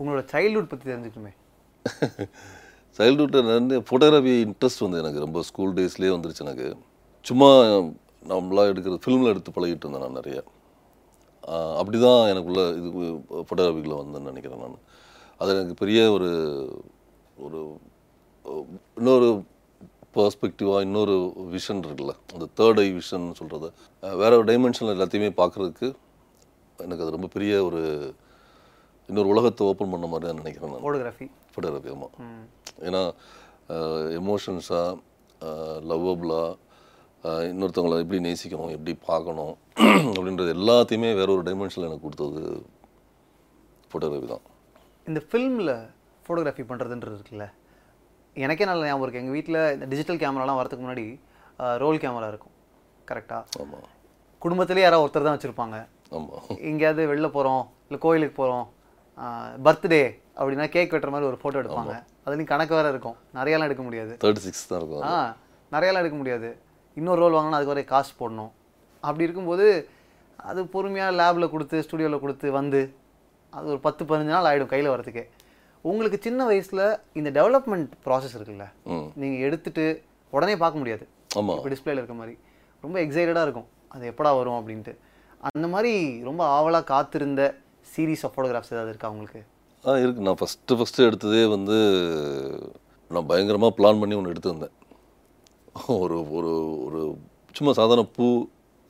உங்களோட சைல்ட்ஹுட் பற்றி தெரிஞ்சுக்கணுமே. சைல்ட்ஹுட்டில் நிறைய ஃபோட்டோகிராஃபி இன்ட்ரெஸ்ட் வந்து எனக்கு. ரொம்ப ஸ்கூல் டேஸ்லேயே வந்துருச்சு எனக்கு. சும்மா நம்மளாம் எடுக்கிறது ஃபிலிமில் எடுத்து பழகிட்டு இருந்தேன் நான் நிறைய. அப்படி தான் எனக்குள்ள இது ஃபோட்டோகிராஃபிக்குள்ளே வந்தேன்னு நினைக்கிறேன் நான். அது எனக்கு பெரிய ஒரு ஒரு இன்னொரு பர்ஸ்பெக்டிவாக இன்னொரு விஷன் இருக்குல்ல. அந்த தேர்ட் ஐ விஷன் சொல்கிறது வேற ஒரு டைமென்ஷனில் எல்லாத்தையுமே பார்க்குறதுக்கு எனக்கு அது ரொம்ப பெரிய ஒரு இன்னொரு உலகத்தை ஓப்பன் பண்ண மாதிரி தான் நினைக்கிறேன் நான். ஃபோட்டோகிராஃபி ஃபோட்டோகிராஃபி ஆமாம் ஏன்னா எமோஷன்ஸாக லவ்வபுளாக இன்னொருத்தவங்களை எப்படி நேசிக்கணும் எப்படி பார்க்கணும் அப்படின்றது எல்லாத்தையுமே வேற ஒரு டைமென்ஷனில் எனக்கு கொடுத்தது ஃபோட்டோகிராஃபி தான். இந்த ஃபில்மில் ஃபோட்டோகிராஃபி பண்ணுறதுன்றது இருக்குல்ல? எனக்கே நல்ல ஞாபகம் இருக்குது எங்கள் வீட்டில் இந்த டிஜிட்டல் கேமராலாம் வரதுக்கு முன்னாடி ரோல் கேமரா இருக்கும். கரெக்டாக குடும்பத்திலே யாராவது ஒருத்தர் தான் வச்சுருப்பாங்க. எங்கேயாவது வெளில போகிறோம் இல்லை கோயிலுக்கு போகிறோம் பர்த்டே அப்படின்னா கேக் வெட்டுற மாதிரி ஒரு ஃபோட்டோ எடுப்பாங்க. அதுலேயும் கணக்கு வேறு இருக்கும். நிறையாலாம் எடுக்க முடியாது. தேர்ட்டி சிக்ஸ் தான் இருக்கும் ஆ நிறையாலாம் எடுக்க முடியாது. இன்னொரு ரோல் வாங்கினா அதுக்கு வரைய காசு போடணும். அப்படி இருக்கும்போது அது பொறுமையாக லேபில் கொடுத்து ஸ்டுடியோவில் கொடுத்து வந்து அது ஒரு பத்து பதினஞ்சு நாள் ஆகிடும் கையில் வரதுக்கே உங்களுக்கு சின்ன வயசில் இந்த டெவலப்மெண்ட் ப்ராசஸ் இருக்குல்ல நீங்கள் எடுத்துட்டு உடனே பார்க்க முடியாது. ஆமாம் இப்போ டிஸ்பிளேல இருக்க மாதிரி. ரொம்ப எக்ஸைட்டடாக இருக்கும். அது எப்படா வரும் அப்படின்ட்டு. அந்த மாதிரி ரொம்ப ஆவலாக காத்திருந்த சீரீஸ் ஆஃப் ஃபோட்டோகிராஃப்ஸ் ஏதாவது இருக்கா உங்களுக்கு? ஆ இருக்கு. நான் ஃபஸ்ட்டு ஃபஸ்ட்டு எடுத்ததே வந்து நான் பயங்கரமாக பிளான் பண்ணி ஒன்று எடுத்திருந்தேன் ஒரு ஒரு ஒரு சும்மா சாதாரண பூ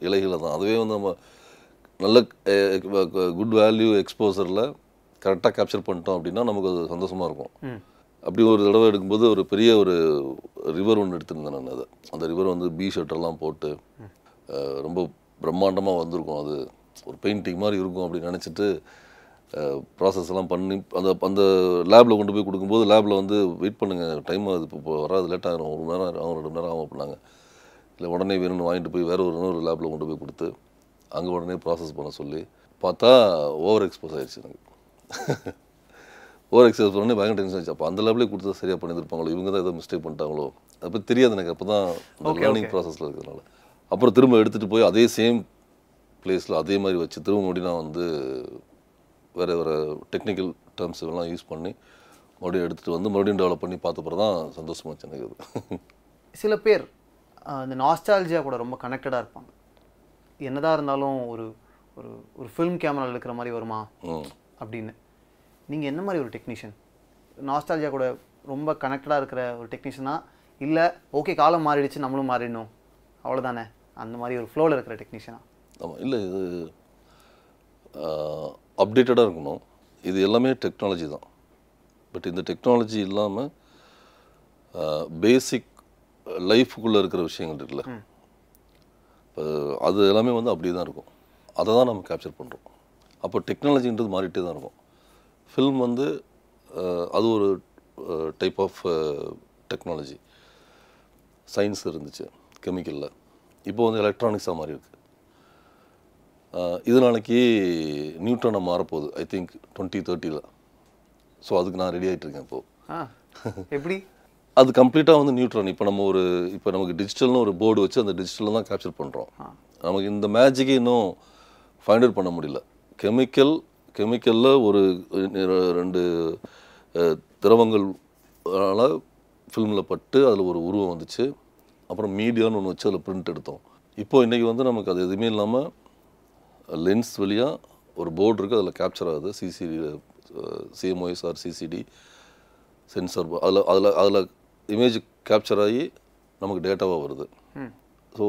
இலைகளை தான் அதுவே வந்து நம்ம நல்ல குட் வேல்யூ எக்ஸ்போசரில் கரெக்டாக கேப்சர் பண்ணிட்டோம் அப்படின்னா நமக்கு அது சந்தோஷமாக இருக்கும். அப்படி ஒரு தடவை எடுக்கும்போது ஒரு பெரிய ஒரு ரிவர் ஒன்று எடுத்திருந்தேன் நான் அதை. அந்த ரிவர் வந்து பீ ஷர்ட்டெல்லாம் போட்டு ரொம்ப பிரம்மாண்டமாக வந்திருக்கும். அது ஒரு பெயிண்டிங் மாதிரி இருக்கும் அப்படின்னு நினச்சிட்டு ப்ராசஸ் எல்லாம் பண்ணி அந்த அந்த லேபில் கொண்டு போய் கொடுக்கும்போது லேபில் வந்து வெயிட் பண்ணுங்கள் டைம் அது இப்போ வராது லேட் ஆகிரும் ஒரு மணி நேரம் ஆகும் ரெண்டு மணி நேரம் ஆகும் அப்படின்னாங்க. இல்லை உடனே வேணும்னு வாங்கிட்டு போய் வேற ஒரு இன்னொரு லேபில் கொண்டு போய் கொடுத்து அங்கே உடனே ப்ராசஸ் பண்ண சொல்லி பார்த்தா ஓவர் எக்ஸ்போஸ் ஆயிடுச்சு எனக்கு. ஓவர் எக்ஸசைஸ் பண்ணி பயங்கர டென்ஷன் ஆச்சு அப்போ அந்த லெவலே கொடுத்தா சரியாக பண்ணியிருப்பாங்களோ? இவங்க தான் ஏதோ மிஸ்டேக் பண்ணிட்டாங்களோ? பற்றி தெரியாது எனக்கு. அப்போ தான் லேர்னிங். ப்ராசஸில் இருக்கிறதுனால. அப்புறம் திரும்ப எடுத்துகிட்டு போய் அதே சேம் பிளேஸில் அதே மாதிரி வச்சு திரும்ப மறுபடியும் நான் வந்து வேறு வேறு டெக்னிக்கல் டேர்ம்ஸ் எல்லாம் யூஸ் பண்ணி மறுபடியும் எடுத்துகிட்டு வந்து மறுபடியும் டெவலப் பண்ணி பார்த்தப்பறம் தான் சந்தோஷமாச்சு எனக்கு அது. சில பேர் ஆஹ், இந்த நாஸ்டாலஜியா கூட ரொம்ப கனெக்டடாக இருப்பாங்க. என்னதான் இருந்தாலும் ஒரு ஒரு ஒரு ஃபிலிம் கேமராவில் இருக்கிற மாதிரி வருமா? அப்படின்னு. நீங்கள் என்ன மாதிரி ஒரு டெக்னீஷியன் நாஸ்டாலஜியா கூட ரொம்ப கனெக்டடாக இருக்கிற ஒரு டெக்னீஷியனா இல்லை ஓகே காலம் மாறிடுச்சு நம்மளும் மாறிடணும். அவ்வளோதானே அந்த மாதிரி ஒரு ஃப்ளோவில் இருக்கிற டெக்னீஷியனா ஆமாம் இல்லை இது அப்டேட்டடாக இருக்கணும். இது எல்லாமே டெக்னாலஜி தான். பட் இந்த டெக்னாலஜி இல்லாமல் பேசிக் லைஃபுக்குள்ளே இருக்கிற விஷயங்கள் இருக்குல்ல? இப்போ அது எல்லாமே வந்து அப்படியே தான் இருக்கும். அதை தான் நம்ம கேப்சர் பண்ணுறோம் அப்போ டெக்னாலஜின்றது மாறிட்டே தான் இருக்கும். ஃபில்ம் வந்து அது ஒரு டைப் ஆஃப் டெக்னாலஜி சயின்ஸ் இருந்துச்சு கெமிக்கலில் இப்போ வந்து எலக்ட்ரானிக்ஸாக மாறி இருக்கு. அஹ், இது நாளைக்கு நியூட்ரனாக மாறப்போகுது ஐ திங்க் டுவெண்ட்டி தேர்ட்டியில் ஸோ அதுக்கு நான் ரெடி ஆகிட்டு இருக்கேன் இப்போது எப்படி? அது கம்ப்ளீட்டாக வந்து நியூட்ரான். இப்போ நம்ம ஒரு இப்போ நமக்கு டிஜிட்டல்னு ஒரு போர்டு வச்சு அந்த டிஜிட்டலில் தான் கேப்சர் பண்ணுறோம் நமக்கு இந்த மேஜிக்கை இன்னும் ஃபைண்ட் அவுட் பண்ண முடியல. கெமிக்கல் கெமிக்கலில் ஒரு ரெண்டு திரவங்கள் ஃபில்மில் பட்டு அதில் ஒரு உருவம் வந்துச்சு. அப்புறம் மீடியான்னு ஒன்று வச்சு அதில் பிரிண்ட் எடுத்தோம். இப்போ இன்றைக்கி வந்து நமக்கு அது எதுவுமே இல்லாமல் லென்ஸ் வழியாக ஒரு போர்டு இருக்குது அதில் கேப்சர் ஆகுது. CCD CMOS or CCD sensor அதில் அதில் அதில் இமேஜ் கேப்சர் ஆகி நமக்கு டேட்டாவாக வருது. ஸோ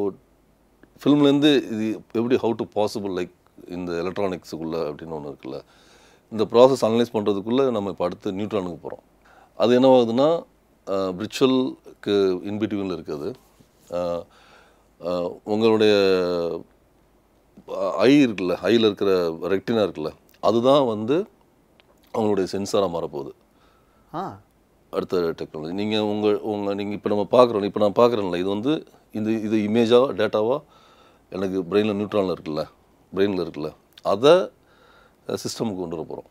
ஃபில்ம்லேருந்து இது எப்படி ஹவு டு பாசிபிள் லைக் இந்த எலக்ட்ரானிக்ஸுக்குள்ளே அப்படின்னு ஒன்று இருக்குல்ல இந்த ப்ராசஸ் அனலைஸ் பண்ணுறதுக்குள்ளே நம்ம இப்போ அடுத்து நியூட்ரானுக்கு போகிறோம் அது என்னவாகுதுன்னா பிரிச்சுவலுக்கு இன்பிட்வீனில் இருக்குது உங்களுடைய ஐ இருக்குல்ல ஐயில் இருக்கிற ரெக்டினா இருக்குல்ல அதுதான் வந்து அவங்களுடைய சென்சாராக மாறப்போகுது. அடுத்த டெக்னாலஜி நீங்கள் உங்கள் உங்கள் நீங்கள் இப்போ நம்ம பார்க்குறோம் இப்போ நான் பார்க்குறேன்ல இது வந்து இது இது இமேஜாக டேட்டாவாக எனக்கு பிரெயினில் நியூட்ரானில் இருக்குல்ல. பிரெயினில் இருக்குல்ல அதை சிஸ்டமுக்கு கொண்டு வர போகிறோம்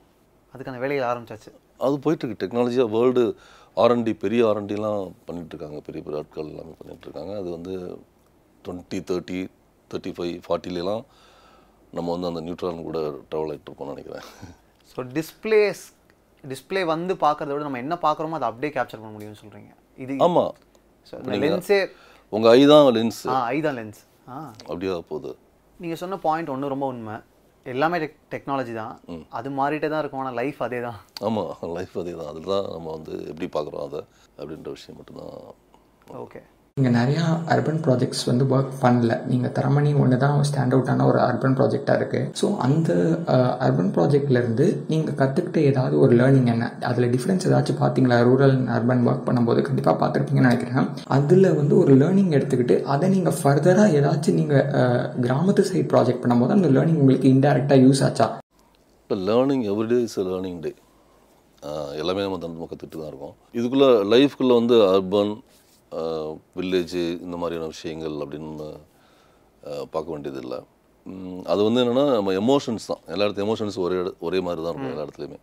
அதுக்கான வேலைகள் ஆரம்பிச்சாச்சு. அது போயிட்டுருக்கு. டெக்னாலஜியாக வேர்ல்டு ஆர்என்டி பெரிய ஆர்என்டிலாம் பண்ணிகிட்ருக்காங்க பெரிய பெரிய ஆட்கள் எல்லாமே பண்ணிகிட்ருக்காங்க அது வந்து டுவெண்ட்டி தேர்ட்டி தேர்ட்டி ஃபைவ் ஃபார்ட்டிலலாம் நம்ம வந்து அந்த நியூட்ரான் கூட ட்ராவல் ஆகிட்டு இருப்போம்னு நினைக்கிறேன். ஸோ டிஸ்பிளேஸ் டிஸ்ப்ளே வந்து பார்க்கறத விட நம்ம என்ன பார்க்குறோமோ அதை அப்படியே கேப்சர் பண்ண முடியும்னு சொல்கிறீங்க இது ஆமாம் லென்ஸே உங்கள் ஐ தான் லென்ஸ் ஆ ஐ தான் லென்ஸ் அப்படியே போகுது. நீங்கள் சொன்ன பாயிண்ட் ஒன்று ரொம்ப உண்மை. எல்லாமே டெக் டெக்னாலஜி தான். அது மாறிட்டே தான் இருக்கும். ஆனால் லைஃப் அதே தான். ஆமாம் லைஃப் அதே தான். அதில் தான் நம்ம வந்து எப்படி பார்க்குறோம் அதை அப்படின்ற விஷயம் மட்டும்தான். ஓகே இங்கே நிறையா அர்பன் ப்ராஜெக்ட்ஸ் வந்து ஒர்க் பண்ணல. நீங்கள் தரமணி ஒன்று தான் ஸ்டாண்ட் அவுட்டான ஒரு அர்பன் ப்ராஜெக்டாக இருக்குது ஸோ அந்த அர்பன் ப்ராஜெக்ட்லேருந்து நீங்கள் கற்றுக்கிட்ட ஏதாவது ஒரு லேர்னிங் என்ன? அதில் டிஃப்ரென்ஸ் ஏதாச்சும் பார்த்தீங்களா ரூரல் அர்பன் ஒர்க் பண்ணும்போது கண்டிப்பாக பார்த்துருப்பீங்கன்னு நினைக்கிறேன். அதில் வந்து ஒரு லேர்னிங் எடுத்துக்கிட்டு அதை நீங்கள் ஃபர்தராக ஏதாச்சும் நீங்கள் கிராமத்து சைட் ப்ராஜெக்ட் பண்ணும்போது அந்த லேர்னிங் உங்களுக்கு இன்டெரக்டாக யூஸ் ஆச்சா? இப்போ learning everyday is learning day எல்லாமே நம்ம தந்து கற்றுட்டு தான் இருக்கோம். இதுக்குள்ளே லைஃப்குள்ளே வந்து அர்பன் வில்லேஜு இந்த மாதிரியான விஷயங்கள் அப்படின்னு பார்க்க வேண்டியதில்லை. அது வந்து என்னென்னா நம்ம எமோஷன்ஸ் தான். எல்லா இடத்துல எமோஷன்ஸ் ஒரே ஒரே மாதிரி தான் இருக்கும் எல்லா இடத்துலையுமே.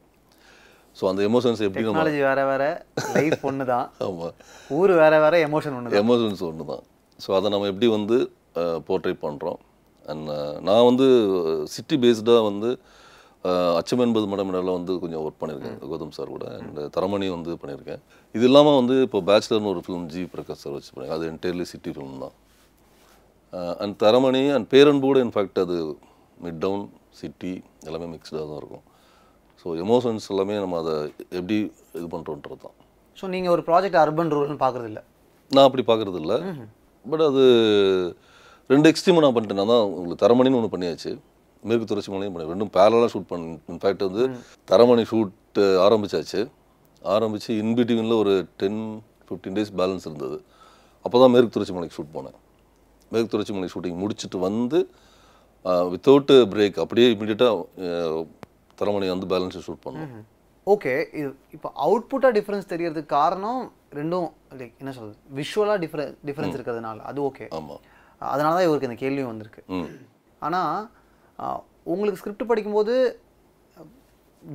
ஸோ அந்த எமோஷன்ஸ் எப்படி நம்ம வேற வேற லைஃப் ஒன்று தான். ஆமாம் ஊர் வேற வேற எமோஷன் ஒன்று எமோஷன்ஸ் ஒன்று தான். ஸோ அதை நம்ம எப்படி வந்து போர்ட்ரேட் பண்ணுறோம் அண்ட் நான் வந்து சிட்டி பேஸ்டாக வந்து அச்சம் என்பது மடமிடலாம் வந்து கொஞ்சம் ஒர்க் பண்ணியிருக்கேன். கௌதம் சார் கூட. அண்ட் தரமணி வந்து பண்ணியிருக்கேன். இது இல்லாமல் வந்து இப்போ பேச்சுலர்னு ஒரு ஃபிலிம் ஜி பிரகாஷ் சார் வச்சு பண்ணியிருக்கேன். அது என்டையர்லி சிட்டி ஃபிலிம் தான். அண்ட் தரமணி அண்ட் பேரன்பு கூட இன்ஃபேக்ட் அது மிட் டவுன் சிட்டி எல்லாமே மிக்ஸ்டாக தான் இருக்கும். ஸோ எமோஷன்ஸ் எல்லாமே நம்ம அதை எப்படி இது பண்ணுறோன்றது தான். ஸோ நீங்கள் ஒரு ப்ராஜெக்ட் அர்பன் ரூரல்னு பார்க்குறது இல்லை நான் அப்படி பார்க்குறது இல்லை பட் அது ரெண்டு எக்ஸ்ட்ரீமாக நான் பண்ணிட்டேன். நான் தான் உங்களுக்கு தரமணின்னு ஒன்று பண்ணியாச்சு. மேற்கு தொடர்ச்சி மலையும் பண்ணி ரெண்டும் பேரலாக ஷூட் பண்ணி இன்ஃபேக்ட் வந்து தரமணி ஷூட் ஆரம்பிச்சாச்சு. ஆரம்பித்து இன்பிட்வீனில் ஒரு டென் ஃபிஃப்டீன் டேஸ் பேலன்ஸ் இருந்தது. அப்போ தான் மேற்கு தொடர்ச்சி மலைக்கு ஷூட் போனேன். மேற்கு தொடர்ச்சி மலை ஷூட்டிங் முடிச்சுட்டு வந்து வித்தவுட் பிரேக் அப்படியே இமீடியட்டாக தரமணி வந்து பேலன்ஸ் ஷூட் பண்ணோம். ஓகே இது இப்போ அவுட்புட்டாக டிஃப்ரென்ஸ் தெரியறதுக்கு காரணம் ரெண்டும் லைக் என்ன சொல்றது விஷுவலாக டிஃப்ரென் டிஃப்ரென்ஸ் இருக்கிறதுனால. அது ஓகே ஆமாம் அதனால தான் இவருக்கு இந்த கேள்வியும் வந்திருக்கு. ஆனால் உங்களுக்கு ஸ்கிரிப்ட் படிக்கும்போது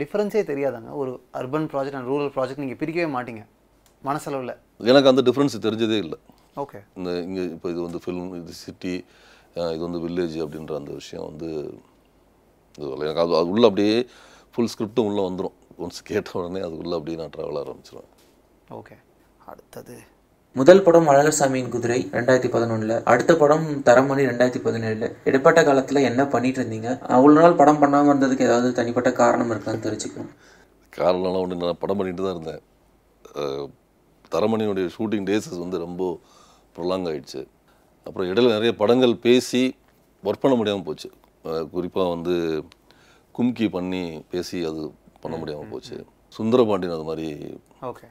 டிஃப்ரென்ஸே தெரியாதாங்க? ஒரு urban project and rural project நீங்கள் பிரிக்கவே மாட்டீங்க மனசளவில். எனக்கு அந்த டிஃப்ரென்ஸ் தெரிஞ்சதே இல்லை. ஓகே இந்த இங்கே இப்போ இது வந்து ஃபில்ம் இது சிட்டி இது வந்து வில்லேஜ் அப்படின்ற அந்த விஷயம் வந்து. எனக்கு அது அது உள்ளே அப்படியே ஃபுல் ஸ்கிரிப்டும் உள்ளே வந்துடும் ஒன்ஸ் கேட்ட உடனே அதுக்குள்ளே அப்படியே நான் ட்ராவல் ஆரம்பிச்சிருவேன். ஓகே அடுத்தது. முதல் படம் அழகர்சாமியின் குதிரை ரெண்டாயிரத்தி பதினொன்றில் அடுத்த படம் தரமணி ரெண்டாயிரத்தி பதினேழில். இடைப்பட்ட காலத்தில் என்ன பண்ணிட்டு இருந்தீங்க? அவ்வளோ நாள் படம் பண்ணாமல் இருந்ததுக்கு ஏதாவது தனிப்பட்ட காரணம் இருக்கான்னு தெரிஞ்சுக்கணும் காரணம்லாம் ஒன்று நான் படம் பண்ணிட்டு தான் இருந்தேன். தரமணியுடைய ஷூட்டிங் டேஸஸ் வந்து ரொம்ப ப்ரொலாங் ஆயிடுச்சு. அப்புறம் இடையில நிறைய படங்கள் பேசி ஒர்க் பண்ண முடியாமல் போச்சு. குறிப்பாக வந்து கும்கி பண்ணி பேசி அது பண்ண முடியாமல் போச்சு. சுந்தரபாண்டியன் அது மாதிரி ஓகே.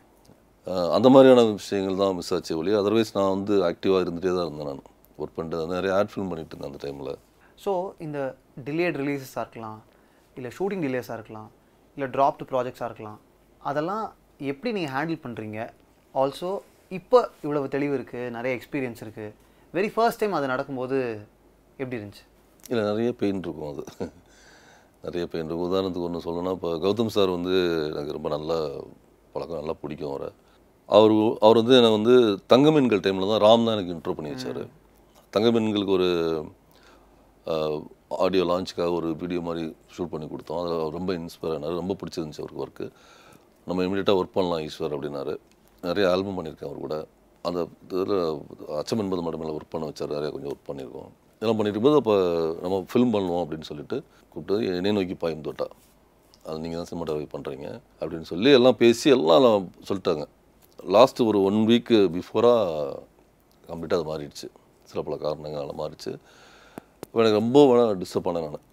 அந்த மாதிரியான விஷயங்கள் தான் மிஸ் ஆச்சு ஒழிய அதர்வைஸ் நான் வந்து ஆக்டிவாக இருந்துகிட்டே தான் இருந்தேன் நான். ஒர்க் பண்ணிட்டு நிறைய ஆட் ஃபில்ம் பண்ணிட்டு இருந்தேன் அந்த டைமில் ஸோ இந்த டிலேட் ரிலீஸஸாக இருக்கலாம் இல்லை ஷூட்டிங் டிலேஸாக இருக்கலாம் இல்லை ட்ராப்டு ப்ராஜெக்ட்ஸாக இருக்கலாம் அதெல்லாம் எப்படி நீங்கள் ஹேண்டில் பண்ணுறீங்க ஆல்சோ இப்போ இவ்வளவு தெளிவு இருக்குது நிறைய எக்ஸ்பீரியன்ஸ் இருக்குது வெரி ஃபர்ஸ்ட் டைம் அது நடக்கும்போது எப்படி இருந்துச்சு? இல்லை நிறைய பெயின் இருக்கும் அது. நிறைய பெயின் இருக்கும். உதாரணத்துக்கு ஒன்று சொல்லணும்னா இப்போ கௌதம் சார் வந்து எனக்கு ரொம்ப நல்ல பழக்கம் நல்லா பிடிக்கும் அவரை. அவர் அவர் வந்து என்னை வந்து தங்கமீன்கள் டைமில் தான் ராம் தான் எனக்கு இன்ட்ரோ பண்ணி வச்சார். தங்கமீன்களுக்கு ஒரு ஆடியோ லான்ச்சுக்காக ஒரு வீடியோ மாதிரி ஷூட் பண்ணி கொடுத்தோம். அதில் ரொம்ப இன்ஸ்பயர் ஆனார். ரொம்ப பிடிச்சிருந்துச்சு அவருக்கு ஒர்க்கு நம்ம இமீடியட்டாக ஒர்க் பண்ணலாம் ஈஸ்வர் அப்படின்னாரு. நிறைய ஆல்பம் பண்ணியிருக்கேன் அவர் கூட. அந்த இதில் அச்சம் என்பது மட்டுமில்ல ஒர்க் பண்ண வச்சார். நிறைய கொஞ்சம் ஒர்க் பண்ணியிருக்கோம். இதெல்லாம் பண்ணிட்டு இருக்கும்போது அப்போ நம்ம ஃபில்ம் பண்ணுவோம் அப்படின்னு சொல்லிட்டு கூப்பிட்டு என்னை நோக்கி பாயும் தோட்டா. அது நீங்கள் தான் சினிமாட்டோகிராஃபி பண்ணுறீங்க அப்படின்னு சொல்லி எல்லாம் பேசி எல்லாம் சொல்லிட்டாங்க. லாஸ்ட்டு ஒரு ஒன் வீக்கு பிஃபோராக கம்ப்ளீட்டாக அது மாறிடுச்சு. சில பல காரணங்களால் மாறிடுச்சு. இப்போ எனக்கு ரொம்ப வேணால் டிஸ்டர்ப் பண்ணேன் நான்.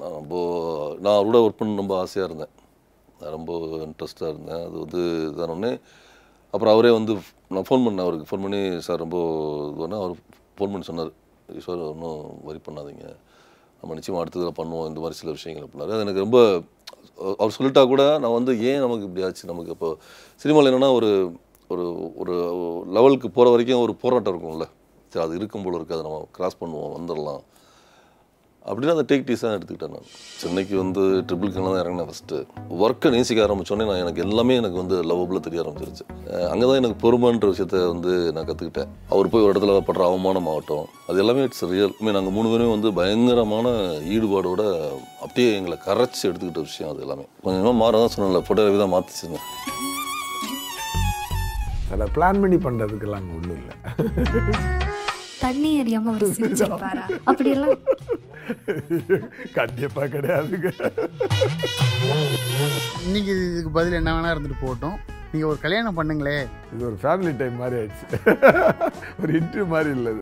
நான் ரொம்ப நான் அவரோட ஒர்க் பண்ண ரொம்ப ஆசையாக இருந்தேன். நான் ரொம்ப இன்ட்ரெஸ்டாக இருந்தேன். அது வந்து இதானோடனே அப்புறம் அவரே வந்து நான் ஃபோன் பண்ணேன் அவருக்கு. ஃபோன் பண்ணி சார் ரொம்ப இதுவானா அவர் ஃபோன் பண்ணி சொன்னார். ஈஸ்வர் ஒன்றும் வரி பண்ணாதீங்க. நம்ம நிச்சயமாக அடுத்ததில் பண்ணுவோம். இந்த மாதிரி சில விஷயங்கள் அப்படின்னாரு. அது எனக்கு ரொம்ப அவர் சொல்லிட்டா கூட நான் வந்து ஏன் நமக்கு இப்படி ஆச்சு? நமக்கு இப்போ சினிமாவில் என்னென்னா ஒரு ஒரு ஒரு லெவலுக்கு போகிற வரைக்கும் ஒரு போராட்டம் இருக்கும்ல. சரி அது இருக்கும் போல இருக்காது நம்ம கிராஸ் பண்ணுவோம் வந்துடலாம். அப்படின்னு அந்த டேக் டீஸாக எடுத்துக்கிட்டேன் நான். சென்னைக்கு வந்து ட்ரிபிள் கனில் தான் இறங்கினேன் ஃபஸ்ட்டு ஒர்க்கை நேசிக்க ஆரம்பித்தோடனே நான் எனக்கு எல்லாமே எனக்கு வந்து லவ்வபிளாக தெரிய ஆரம்பிச்சிருச்சு. அங்கே தான் எனக்கு பொறுமைன்ற விஷயத்த வந்து நான் கற்றுக்கிட்டேன் அவர் போய் ஒரு இடத்துல படுற அவமானம் ஆகட்டும் அது எல்லாமே இட்ஸ் ரியல் மீன் நாங்கள் மூணு பேரும் வந்து பயங்கரமான ஈடுபாடோட அப்படியே எங்களை கரைச்சி எடுத்துக்கிட்ட விஷயம் அது எல்லாமே. கொஞ்சமாக மாற தான் சொன்னேன்ல ஃபோட்டோகிராஃபி தான் மாற்றிச்சிருந்தேன் அதில் பிளான் பண்ணி பண்ணுறதுக்கெல்லாம் அங்கே ஒன்றும் இல்லை. தண்ணி அறியாம அவர் சிரிச்சிருப்பாரா? அப்படியெல்லாம் கண்டிப்பா கிடையாதுங்க. இன்னைக்கு இதுக்கு பதில் என்ன வேணா இருந்துட்டு போகட்டும். நீங்க ஒரு கல்யாணம் பண்ணுங்களே. இது ஒரு ஃபேமிலி டைம் மாதிரி ஆயிடுச்சு. ஒரு இன்டர்வியூ மாதிரி இல்லை.